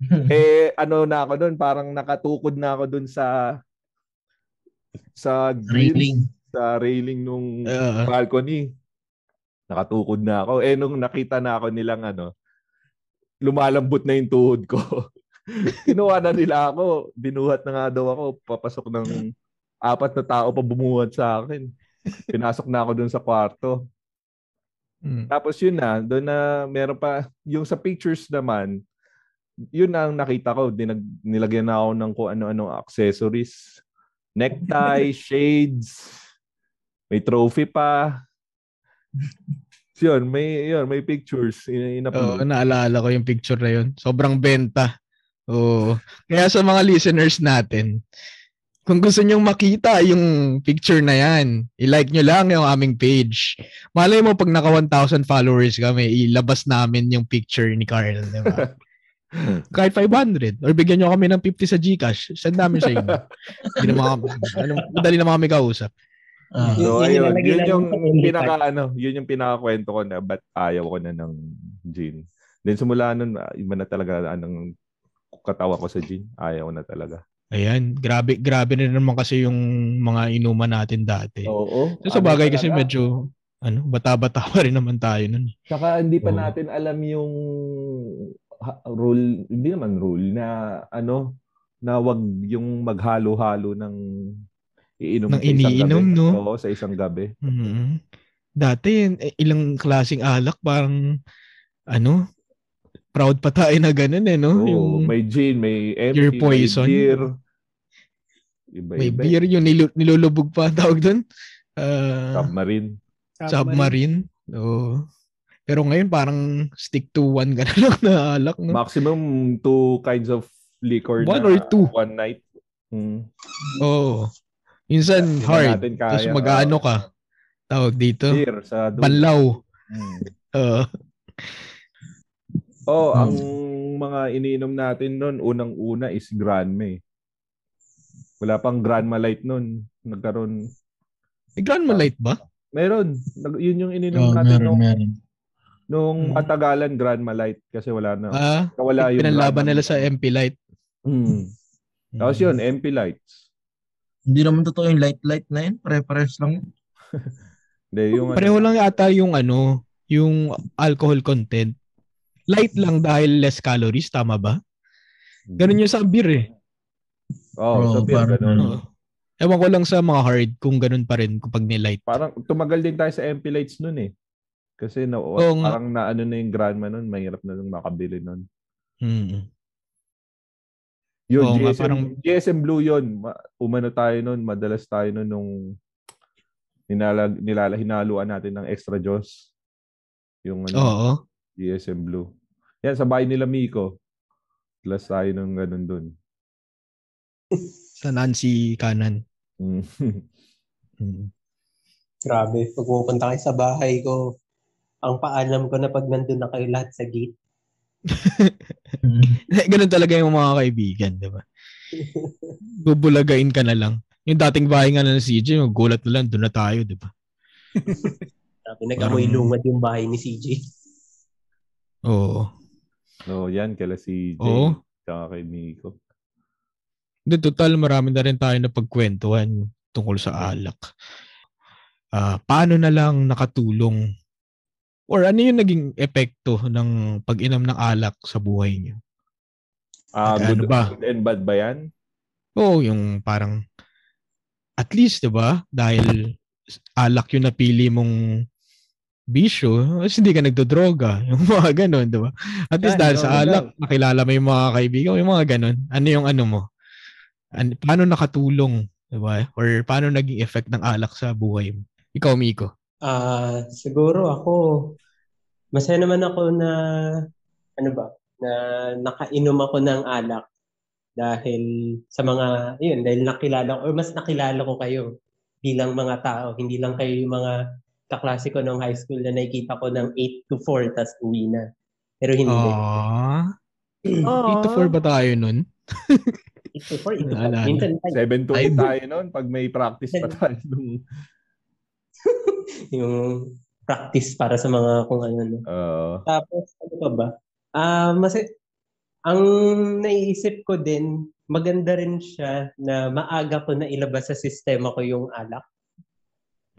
[laughs] eh, ano na ako doon, parang nakatukod na ako doon sa sa grill, Railing. sa railing nung Ah. balcony. Nakatukod na ako. Eh, nung nakita na ako nilang ano, lumalambot na yung tuhod ko. [laughs] Kinuha na nila ako. Binuhat na nga daw ako. Papasok ng apat na tao pa bumuhat sa akin. Pinasok na ako dun sa kwarto. Mm. Tapos yun na, doon na meron pa, yung sa pictures naman, yun ang nakita ko. Dinag, nilagyan na ako ng kung ano-ano accessories. Necktie, [laughs] shades, may trophy pa. yun, may, yun, may pictures. In, Oo, naalala ko yung picture na yun. Sobrang benta. Oo. Kaya sa mga listeners natin, kung gusto nyong makita yung picture na yan, i-like nyo lang yung aming page. Malay mo pag naka 1,000 followers kami, ilabas namin yung picture ni Carl, di ba? [laughs] Kahit 500 or bigyan nyo kami ng 50 sa GCash, send namin sa inyo. Hindi naman kami, ano, madali naman kami kausap. Ah. So, Yun- yun ayun, yun namin yung pinaka, ano, yun yung pinakakwento ko na ba't ayaw ko na ng gin. Then simula nun, ah, iba na talaga anong katawa ko sa gin. Ayaw na talaga. Ayan, grabe grabe na naman kasi yung mga inuman natin dati. Oo. So, sa bagay kasi talaga. medyo ano, bata-bata pa rin naman tayo nun. Saka hindi pa Oo. natin alam yung rule, hindi naman rule na ano, na wag yung maghalo-halo ng iinom Ng iniinom, gabi. no? Oo, sa isang gabi. Mhm. Dati eh, ilang klasing alak parang ano, proud pa tayo na ganun eh, no? Oo, yung may gin, may empty, Your poison. may beer. Iba, may iba. beer yung nilu- nilulubog pa [laughs] tawag doon. Uh, Submarine. submarine. Oo. Pero ngayon parang stick to one [laughs] ka na lang na alak, no? Maximum two kinds of liquor One na or two. one night. Mm. Oo. Minsan Hindi na hard. Tapos mag-ano ka. Tawag dito. Beer sa dulo. Banlaw. Mm. [laughs] Oo. Oh, Hmm. ang mga iniinom natin noon, unang-una is Granme. Wala pang Granma Light noon. Nagkaroon. May Grandma Light ba? Meron. Nag, yun yung ininom Oh, natin meron, nung, meron. nung Hmm. matagalan Granma Light kasi wala na. Ah, wala yung pinanlaban Granma. nila sa MP Light. Mm. Tapos yun, MP Lights. Hindi naman totoo yung light-light na yun. Pare-pares lang. [laughs] Hindi, yung ano, Pareho lang yata yung ano, yung alcohol content. Light lang dahil less calories, tama ba? Ganun yung sa beer eh. Oh, sa Oo, beer, parang ganun. Oo. Ewan ko lang sa mga hard kung ganun pa rin kapag nilight. Parang tumagal din tayo sa MP Lights noon eh. Kasi na, Oo nga. parang na ano na yung grandma noon, mahirap na nung makabili noon. Mm. Yun, Oo nga, GSM, parang- GSM Blue yun. Ma- Umano tayo noon, madalas tayo noon nung ninalag, nilala, hinaluan natin ng extra Joss. Yung ano, Oo. GSM Blue. Yan, sa bahay nila Miko. Plus tayo nung ganun dun. [laughs] Sa Nancy Kanan. Mm. [laughs] Mm. Grabe, pag pupunta kayo sa bahay ko, ang paalam ko na pag nandun na kayo lahat sa gate. [laughs] ganun talaga yung mga kaibigan, di ba? Bubulagain ka na lang. Yung dating bahay nga na ng CJ, gulat na lang, doon na tayo, di ba? Sabi, nag-amoy lumad yung bahay ni CJ. Oo. So, yan, kala si Jay. Oo. Tsaka kay Miko. Hindi, total, marami na rin tayo na pagkwentuhan tungkol sa alak. Ah, paano na lang nakatulong or ano yung naging epekto ng pag-inom ng alak sa buhay niyo? Ah, Ano good, ba? good and bad ba yan? Oo, yung parang at least 'di ba? Dahil alak yung napili mong bisyo, kasi hindi ka nagdodroga. [laughs] Yung mga ganun, 'di ba? At least dahil sa alak, nakilala mo yung mga kaibigan, yung mga ganun. Ano yung ano mo? An- paano nakatulong, 'di ba? Or paano naging effect ng alak sa buhay mo? Ikaw, Miko. Ah, siguro ako, masaya naman ako na, ano ba, na nakainom ako ng alak dahil sa mga, yun, dahil nakilala ko, or mas nakilala ko kayo bilang mga tao. Hindi lang kayo yung mga kaklase ko ng high school na nakikita ko ng 8 to 4 tas uwi na. Pero hindi. Ah. 8 to 4 ba tayo nun? [laughs] 8 to 4, 8 to 5. Naalala. Minsan 7 to Ay, 8 tayo noon pag may practice pa tayo. nung [laughs] yung practice para sa mga kung ano. no. Uh, Tapos, ano pa ba? Ah, mas ang naiisip ko din, maganda rin siya na maaga ko na ilabas sa sistema ko yung alak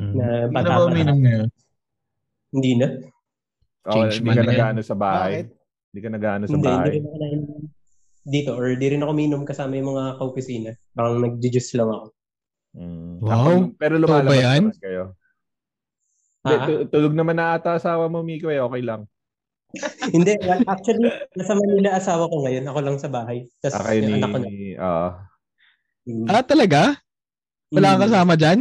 Mm. na Hindi na bata ba pa uminom lang. ngayon? Hindi na. oh, Change hindi man ka na nagano sa bahay. Bakit? Hindi ka nagano sa Hindi, hindi bahay. rin ako nainom. dito or di rin ako minom kasama yung mga kaopisina. Parang nag-juice lang ako. Mm. Wow. Ako- pero lumalabas ba yan? naman kayo. Hindi, Ha? tu- tulog naman na ata asawa mo, Miko, eh. Okay lang. [laughs] Hindi, actually, nasa Manila asawa ko ngayon. Ako lang sa bahay. Tapos Ah, kayo yung ni... anak ko na. ah. Mm. Ah, talaga? Wala kang Mm. kasama dyan?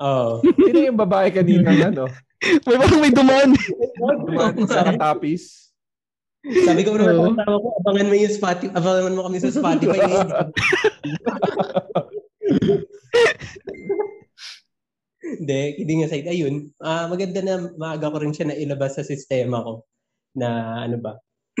Oo. sino yung babae kanina, ano? [laughs] May parang may dumaan. Dumating sa katapis. Sabi ko naman sa asawa ko, abangan mo yung Spotify, abangan mo kami sa Spotify. [laughs] Hindi, kidding aside. Ayun, ah maganda na maaga ko rin siya na ilabas sa sistema ko na ano ba. [clears throat]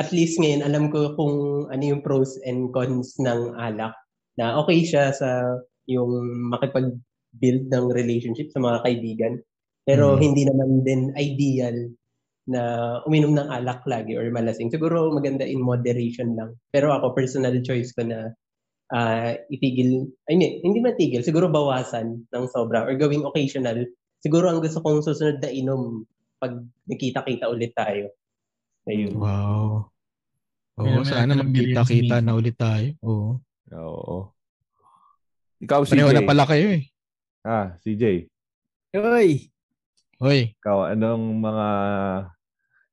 At least ngayon, alam ko kung ano yung pros and cons ng alak. Na okay siya sa yung makipag-build ng relationship sa mga kaibigan. Pero Mm. hindi naman din ideal na uminom ng alak lagi or malasing. Siguro maganda in moderation lang. Pero ako, personal choice ko na ah, itigil, ay hindi, hindi matigil, siguro bawasan ng sobra or gawing occasional. Siguro ang gusto kong susunod na inom pag nakita-kita ulit tayo. Ayun. Wow. Oo, Meron sana magkita-kita na ulit tayo. Oo. Oo. Ikaw, CJ. Pareho na pala kayo eh. Ah, CJ. Uy, Hoy, Ikaw, anong mga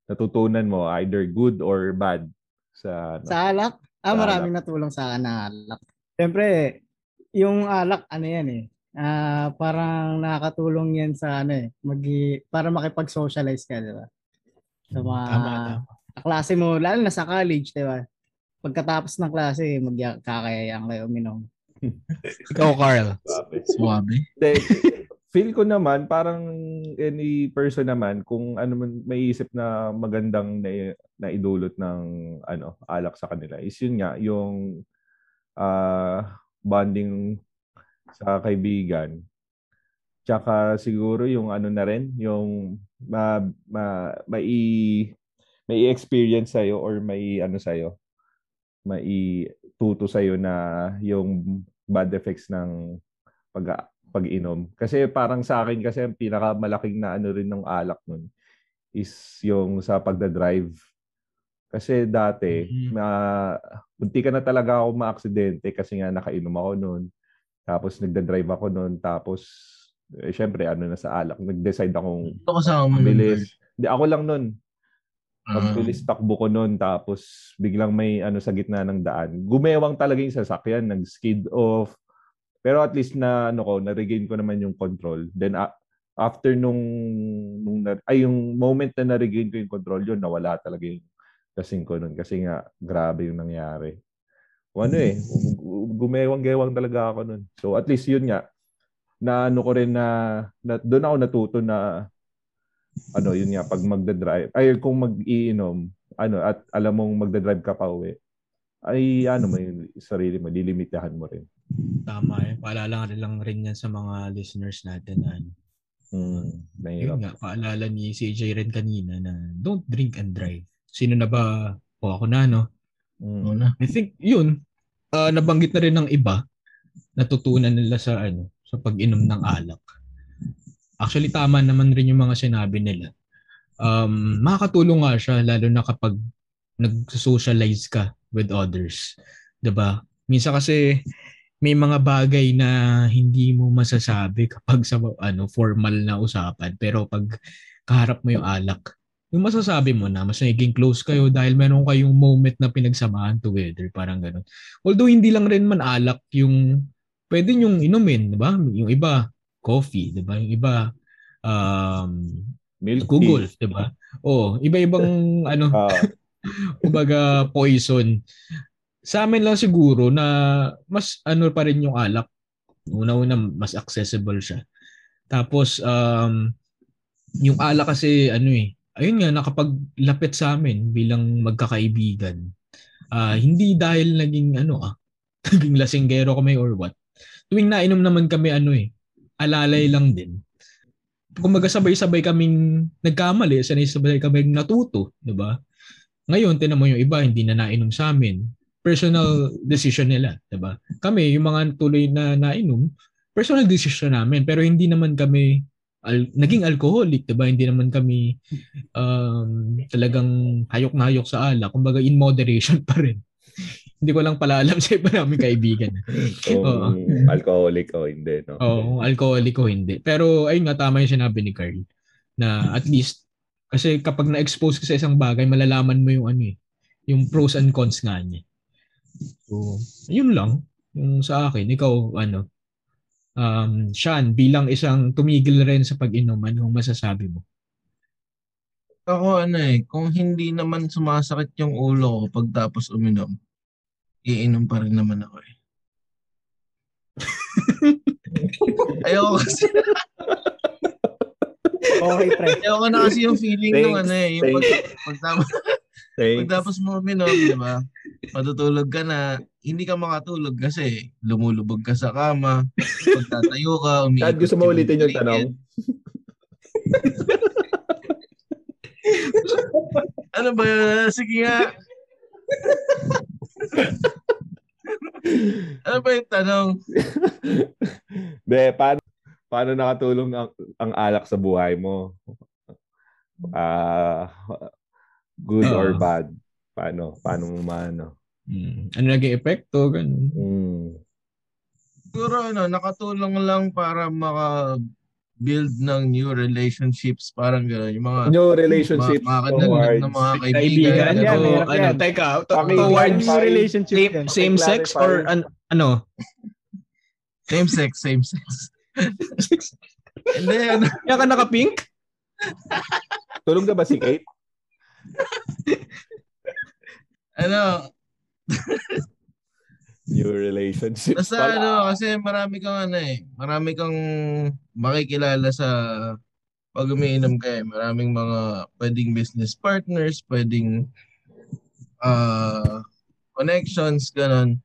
natutunan mo, either good or bad sa ano? sa alak? Sa Ah, maraming natulong sa akin na alak. Siyempre, yung alak, ano yan eh. Ah, parang nakakatulong yan sa ano eh, magi para makipag-socialize ka, di ba? Sa mga tama, tama. klase mo, lalo na sa college, di ba? Pagkatapos ng klase, magkakayayang kayo uminom. [laughs] Ikaw, Carl. Suwabe. Feel ko naman parang any person naman kung ano man may isip na magandang na, na idulot ng ano alak sa kanila is yun nga yung ah, bonding sa kaibigan. Tsaka siguro yung ano na rin, yung ma, ma, may may experience sa'yo or may ano sa'yo, may tuto sa'yo na yung bad effects ng pag pag-inom. Kasi parang sa akin kasi ang pinakamalaking na ano rin ng alak nun is yung sa pagda-drive. Kasi dati, Mhm. na munti ka na talaga ako ma-aksidente kasi nga nakainom ako noon. Tapos nagda-drive ako noon. Tapos, eh, syempre, ano na sa alak. Nag-decide akong Ito kasama mo. mabilis. Hindi, ako lang noon. Ah. Pagbilis takbo ko noon. Tapos, biglang may ano sa gitna ng daan. Gumewang talaga yung sasakyan. Nag-skid off. Pero at least na ano ko, na-regain ko naman yung control. Then a- after nung, nung na- ay yung moment na na-regain ko yung control yun, nawala talaga yung kasing ko nun. Kasi nga, grabe yung nangyari. O ano eh, gu- gumewang-gewang talaga ako nun. So at least yun nga, na ano ko rin na, na doon ako natuto na ano yun nga pag magda-drive ay kung mag-iinom ano at alam mong magda-drive ka pa uwi ay ano mo yung sarili mo lilimitahan mo rin. Tama eh. Paalala lang rin yan sa mga listeners natin. na Ano. Mm, mahirap. Yun nga, paalala ni CJ rin kanina na don't drink and drive. Sino na ba? O ako na, no? Mm. Oo na. I think yun, ah, nabanggit na rin ng iba, natutunan nila sa ano, sa pag-inom ng alak. Actually, tama naman rin yung mga sinabi nila. Um, makakatulong nga siya, lalo na kapag nag-socialize ka with others. ba? Minsan kasi may mga bagay na hindi mo masasabi kapag sa ano formal na usapan pero pag kaharap mo yung alak yung masasabi mo na mas naging close kayo dahil meron kayong moment na pinagsamahan together, parang ganun. Although hindi lang rin man alak yung pwede yung inumin, di ba? Yung iba, coffee, di ba? Yung iba, um, Milk Google, di ba? Oo, iba-ibang [laughs] ano, Ah, [laughs] kumbaga poison. Sa amin lang siguro na mas ano pa rin yung alak. Una-una, mas accessible siya. Tapos, um, yung alak kasi, ano eh, ayun nga, nakapaglapit sa amin bilang magkakaibigan. Ah, hindi dahil naging, ano ah, [laughs] naging lasinggero kami or what. Tuwing nainom naman kami, ano eh, alalay lang din. Kumbaga sabay-sabay kaming nagkamali, sanay-sabay kaming natuto, di ba? Ngayon, tinan mo yung iba, hindi na nainom sa amin. Personal decision nila, 'di ba? Kami, yung mga tuloy na nainom, personal decision namin, pero hindi naman kami al- naging alcoholic, 'di ba? Hindi naman kami um, talagang hayok na hayok sa alak. Kumbaga in moderation [laughs] pa rin. Hindi ko lang pala alam sa iba namin kaibigan. Kung Oo. alcoholic o hindi, no? Oo, kung alcoholic o hindi. Pero ayun nga, tama yung sinabi ni Carl. Na at least, kasi kapag na-expose ka sa isang bagay, malalaman mo yung ano eh, yung pros and cons nga niya. So, yun lang. Yung sa akin, ikaw, ano, um, Sean, bilang isang tumigil rin sa pag-inom, ano masasabi mo? Ako ano eh, kung hindi naman sumasakit yung ulo ko pagtapos uminom, iinom pa rin naman ako eh. [laughs] Ayoko kasi, Okay, pre. ayoko na kasi yung feeling nung Thanks, ano eh, yung pag, pagtapos, pagtapos mo uminom, di ba? Matutulog ka na, hindi ka makatulog kasi lumulubog ka sa kama, pagtatayo ka, umiikot. Chad, gusto mo ulitin yung tanong? [laughs] Ano ba yun? Sige nga. [laughs] ano ba yung tanong? De, paano, paano nakatulong ang, ang alak sa buhay mo? Ah, good or Oo. bad? Paano? Paano mo maano? Hmm. Ano naging epekto? Ganun. Mm. Siguro ano, nakatulong lang para maka build ng new relationships, parang gano'n. Yung mga New relationships mga makakadagdag towards ng mga kaibigan. Kaibigan, Yan, o hirap ano, yan. teka, to- towards Paki- relationship same, yan. same sex or an, ano? Same sex, same sex. Hindi, ano, Kaya ka naka-pink? tulog na ba si Kate? ano, New relationships basta pala. ano, kasi marami kang ano eh, marami kang makikilala sa pag umiinom ka eh. Maraming mga pwedeng business partners, pwedeng ah connections, ganon.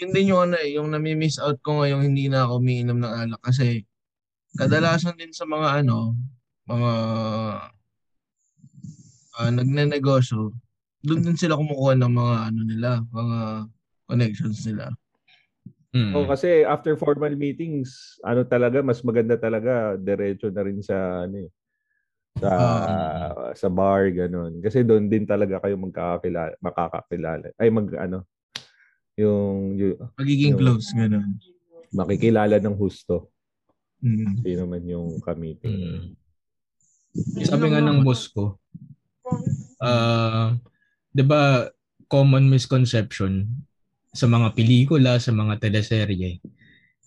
Yun din yung ano eh, yung nami-miss out ko ngayong hindi na ako umiinom ng alak kasi kadalasan din sa mga ano, mga ah nagnenegosyo, doon din sila kumukuha ng mga ano nila, mga connections nila. Hmm. Oh, kasi after formal meetings, ano talaga mas maganda talaga diretso na rin sa ano eh, sa sa bar ganun. Kasi doon din talaga kayo magkakakilala, makakakilala. Ay mag ano yung, yung Pagiging Yung- close, gano'n. makikilala ng husto. Mm. Sino man yung kamiting. Hmm. Sabi nga ng boss ko, ah, 'di ba common misconception sa mga pelikula, sa mga teleserye,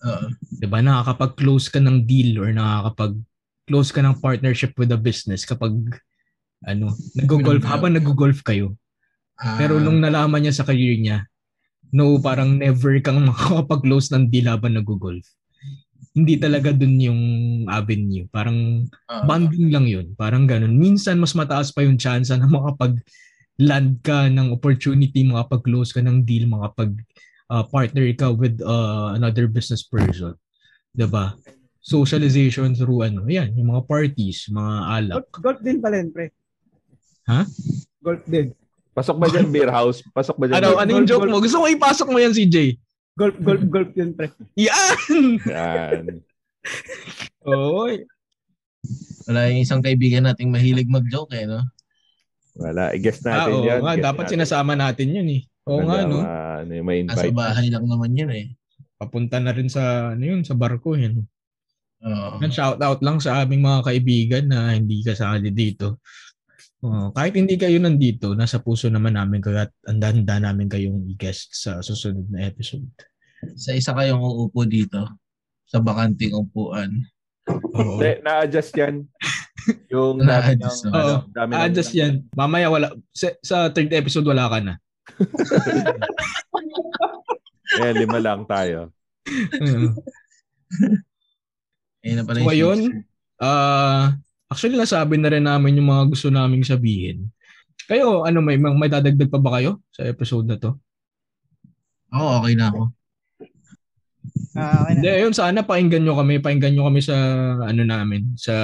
Oo. 'di ba nakakapag-close ka ng deal or nakakapag-close ka ng partnership with a business kapag ano, nag-golf habang nag-golf kayo. Ah, Pero nung nalaman niya sa career niya, no, parang never kang [laughs] makakapag-close ng deal habang nag-golf. Hindi talaga dun yung avenue. Parang ah, Banding lang yun. Parang ganun. Minsan mas mataas pa yung chance na makapag land ka ng opportunity, makapag-close ka ng deal, makapag uh, partner ka with uh, another business person. 'Di ba? Socialization through ano, yan, yung mga parties, mga alak. Golf, golf din pala yun, pre. Ha? Golf din. Pasok ba dyan beer house? Pasok ba dyan? Ano, beer- ano yung joke mo? Gusto ko ipasok mo yan, CJ. Golf, golf, golf yun, pre. Yan! Yan. [laughs] Oy. wala yung isang kaibigan nating mahilig mag-joke eh, no? Wala. I-guess Ah, natin oo yan. nga, Guess dapat natin. sinasama natin yun eh. Oo nga, no? ano, may Nasa invite. bahay lang naman yun eh. Papunta na rin sa, ano yun, sa barko yun. Oo. Yan, shout out lang sa aming mga kaibigan na hindi kasali dito. Oh, kahit hindi kayo nandito, nasa puso naman namin kayo at handa-handa namin kayong i-guest sa susunod na episode. Sa isa kayong uupo dito, sa bakanting upuan. Oo. Hindi, na-adjust yan. Yung dami ng, Na-adjust, ano, Oo. dami ng- Ah, just yan. Mamaya wala. Sa, sa third episode wala ka na. [laughs] Eh, lima lang tayo. Oo. [laughs] Ayun na pala So, ayun. Ah, actually nasabi na rin namin yung mga gusto naming sabihin. Kayo, ano may may dadagdag pa ba kayo sa episode na to? Oo, okay na ako. Ah, okay Hindi, na. ayun sana pakinggan nyo kami, pakinggan nyo kami sa ano namin, sa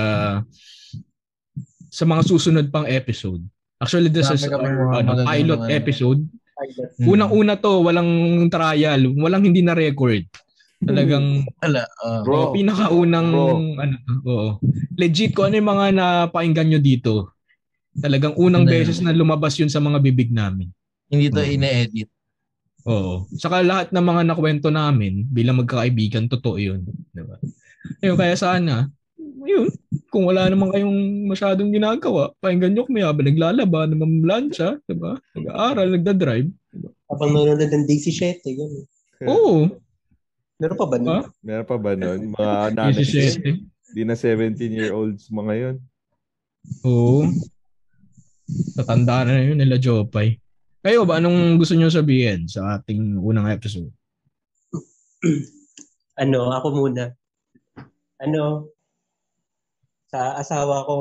sa mga susunod pang episode. Actually, this is Marami our ano, pilot episode. Hmm. Unang-una to, walang trial, walang hindi na record. Talagang Wala. ah. Bro. pinakaunang Bro. ano oo. Legit ko ano yung mga napakinggan nyo dito. Talagang unang Ano yun? beses na lumabas yun sa mga bibig namin. Hindi to Mm. ine-edit. Oo. Saka lahat ng mga nakwento namin bilang magkakaibigan, totoo yun. Diba? Ayun, kaya sana, yun, kung wala naman kayong masyadong ginagawa, pakinggan nyo kami habang naglalaba, namamlansya, diba? nag-aaral, nagdadrive. Habang nanonood ng Daisy 7, gano'n. Oo. Meron pa ba nun? Ha? Meron pa ba nun? Mga nanay. 17. Di na 17-year-olds mga yun. Oo. Tatanda na yun nila Jopay. Kayo ba, anong gusto nyo sabihin sa ating unang episode? [clears throat] Ano, ako muna. Ano, sa asawa ko,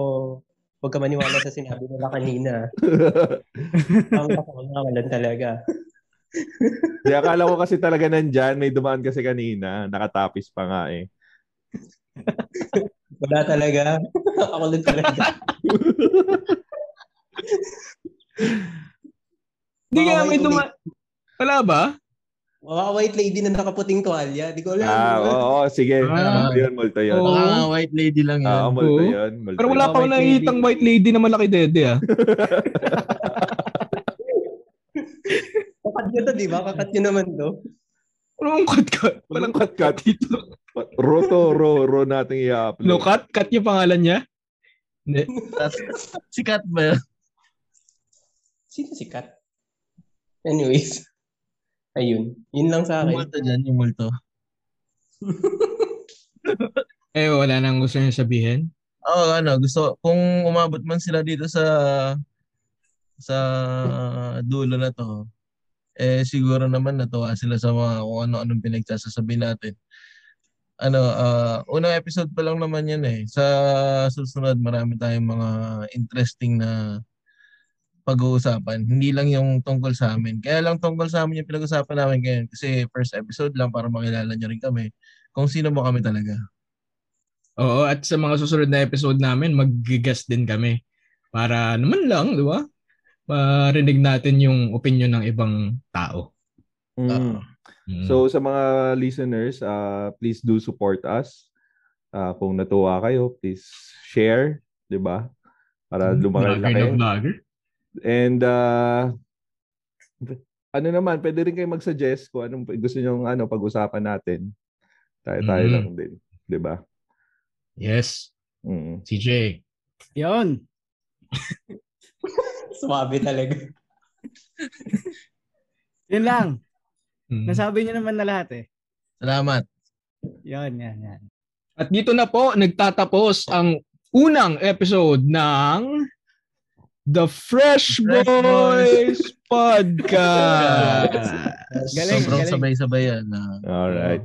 huwag ka maniwala sa sinabi nila kanina. [laughs] Ang kasawalan talaga. [laughs] Di akala ko kasi talaga nandyan. May dumaan kasi kanina. Nakatapis pa nga eh. [laughs] Wala talaga. ako lang talaga. Hindi may white duma... Wala ba? Mga white lady na nakaputing tuwalya. Di ko alam. Ah, oo, oo, sige. Ah. Multo yun, multo yun. Oo. Baka nga white lady lang yan. Ah, multo Oo. yun. Multo Pero wala pa akong White nakikitang white lady na malaki dede ah. [laughs] Kakat nyo to, di ba? Kakat nyo naman to. Walang cut-cut. Walang cut-cut dito. Ro to, ro, ro nating i-upload. No cut? Cut yung pangalan niya? Hindi. [laughs] Sikat ba yun? [laughs] Sino si Kat? Anyways. [laughs] Ayun. Yun lang sa Yung akin. multo dyan, yung multo. [laughs] Eh, wala nang gusto niyo sabihin? Oo, ano, gusto, kung umabot man sila dito sa sa dulo na to, eh siguro naman natuwa sila sa mga kung ano-anong pinagsasasabi natin. Ano, ah, unang episode pa lang naman yan eh. Sa susunod, marami tayong mga interesting na pag-uusapan. Hindi lang yung tungkol sa amin. Kaya lang tungkol sa amin yung pinag-usapan namin ngayon. Kasi first episode lang para makilala nyo rin kami. Kung sino mo kami talaga. Oo, at sa mga susunod na episode namin, mag-guest din kami. Para naman lang, di ba? Marinig natin yung opinion ng ibang tao. Mm. Mm. So sa mga listeners, uh, please do support us. Uh, kung natuwa kayo, please share, 'di ba? Para lumaki Vlogger laki. na vlogger. And uh, ano naman, pwede rin kayo mag-suggest kung anong gusto niyo ano pag-usapan natin. Tayo-tayo Mm. lang din, 'di ba? Yes, Mm. CJ. Yun. [laughs] Swabe talaga. [laughs] Yun lang. Mm. Nasabi niyo naman na lahat eh. Salamat. Yun, yan, yan. At dito na po nagtatapos ang unang episode ng The Fresh, Fresh Boys Podcast. [laughs] Galing, Sobrang galing. sabay-sabay yan. ah. All right.